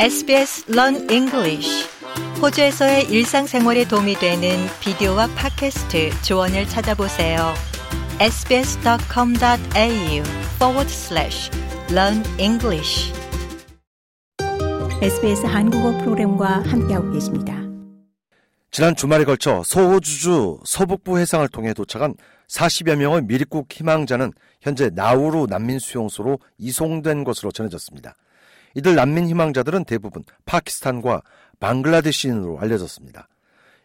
SBS Learn English 호주에서의 일상생활에 도움이 되는 비디오와 팟캐스트 조언을 찾아보세요. sbs.com.au forward slash learn English SBS 한국어 프로그램과 함께하고 계십니다. 지난 주말에 걸쳐 서호주주 서북부 해상을 통해 도착한 40여 명의 미립국 희망자는 현재 나우루 난민 수용소로 이송된 것으로 전해졌습니다. 이들 난민 희망자들은 대부분 파키스탄과 방글라데시인으로 알려졌습니다.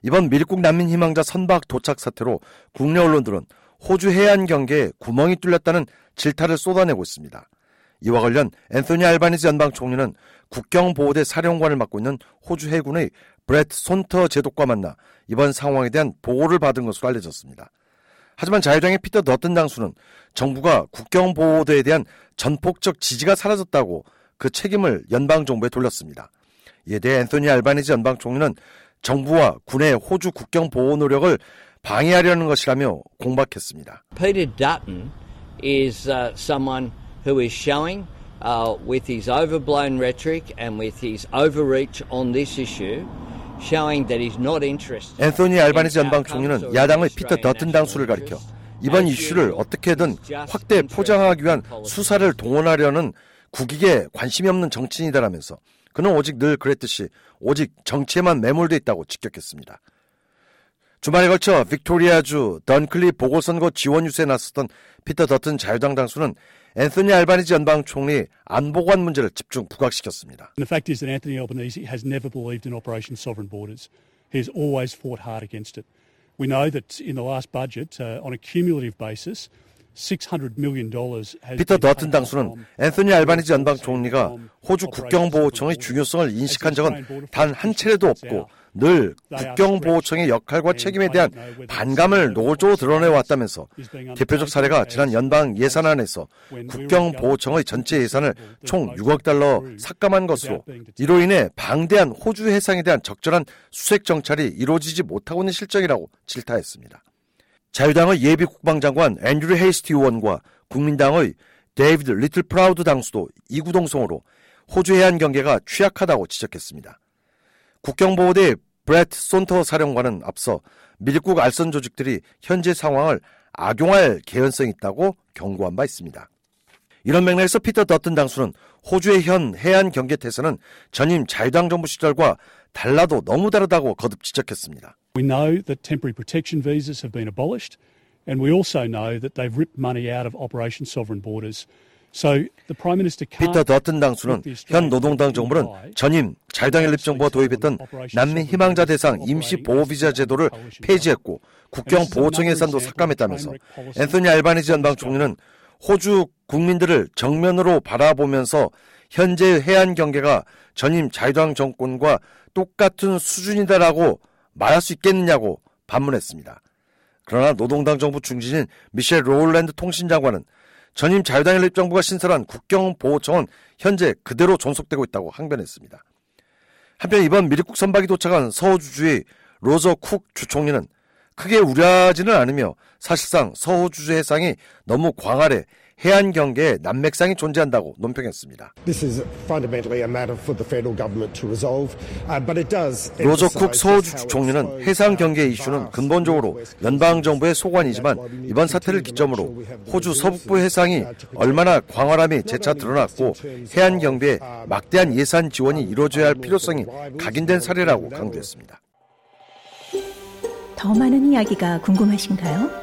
이번 미립국 난민 희망자 선박 도착 사태로 국내 언론들은 호주 해안 경계에 구멍이 뚫렸다는 질타를 쏟아내고 있습니다. 이와 관련 앤소니 알바니즈 연방 총리는 국경보호대 사령관을 맡고 있는 호주 해군의 브렛 손터 제독과 만나 이번 상황에 대한 보고를 받은 것으로 알려졌습니다. 하지만 자유당의 피터 더튼 당수는 정부가 국경보호대에 대한 전폭적 지지가 사라졌다고 그 책임을 연방 정부에 돌렸습니다. 이에 대해 앤소니 알바니즈 연방 총리는 정부와 군의 호주 국경 보호 노력을 방해하려는 것이라며 공박했습니다. Peter Dutton is uh, someone who is showing uh, with his overblown rhetoric and with his overreach on this issue showing that he's not interested. 앤소니 알바니즈 연방 총리는 야당의 피터 더튼 당수를 가리켜 이번 이슈를 어떻게든 확대 포장하기 위한 수사를 동원하려는 국익에 관심이 없는 정치인이다라면서 그는 오직 늘 그랬듯이 오직 정치에만 매몰돼 있다고 직격했습니다. 주말에 걸쳐 빅토리아주 던클리 보궐선거 지원 유세에 나섰던 피터 더튼 자유당 당수는 앤소니 알바니지 연방 총리 안보관 문제를 집중 부각시켰습니다. The fact is that Anthony Albanese has never believed in Operation Sovereign Borders. He has always fought hard against it. We know that in the last budget, uh, on a cumulative basis, 피터 더튼 당수는 앤소니 알바니지 연방 총리가 호주 국경보호청의 중요성을 인식한 적은 단 한 차례도 없고 늘 국경보호청의 역할과 책임에 대한 반감을 노골적으로 드러내왔다면서 대표적 사례가 지난 연방 예산안에서 국경보호청의 전체 예산을 총 6억 달러 삭감한 것으로 이로 인해 방대한 호주 해상에 대한 적절한 수색 정찰이 이루어지지 못하고 있는 실정이라고 질타했습니다. 자유당의 예비 국방장관 앤드류 헤이스티 의원과 국민당의 데이비드 리틀 프라우드 당수도 이구동성으로 호주 해안 경계가 취약하다고 지적했습니다. 국경보호대 브렛 손터 사령관은 앞서 밀입국 알선 조직들이 현재 상황을 악용할 개연성이 있다고 경고한 바 있습니다. 이런 맥락에서 피터 더튼 당수는 호주의 현 해안 경계 태세는 전임 자유당 정부 시절과 달라도 너무 다르다고 거듭 지적했습니다. We know that temporary protection visas have been abolished, and we also know that they've ripped money out of Operation Sovereign Borders. 피터 더튼 당수는 현 노동당 정부는 전임 자유당 연립 정부가 도입했던 난민 희망자 대상 임시 보호 비자 제도를 폐지했고 국경 보호청 예산도 삭감했다면서 앤소니 알바니지 연방 총리는 호주 국민들을 정면으로 바라보면서 현재 해안 경계가 전임 자유당 정권과 똑같은 수준이다라고 말할 수 있겠느냐고 반문했습니다. 그러나 노동당 정부 중진인 미셸 로울랜드 통신장관은 전임 자유당 연립정부가 신설한 국경보호청은 현재 그대로 존속되고 있다고 항변했습니다. 한편 이번 밀입국 선박이 도착한 서호주주의 로저 쿡 주총리는 크게 우려하지는 않으며 사실상 서호주주 해상이 너무 광활해 해안 경계에 난맥상이 존재한다고 논평했습니다. 로저 쿡 서호주 총리는 해상 경계 이슈는 근본적으로 연방 정부의 소관이지만 이번 사태를 기점으로 호주 서북부 해상이 얼마나 광활함이 재차 드러났고 해안 경계에 막대한 예산 지원이 이루어져야 할 필요성이 각인된 사례라고 강조했습니다. 더 많은 이야기가 궁금하신가요?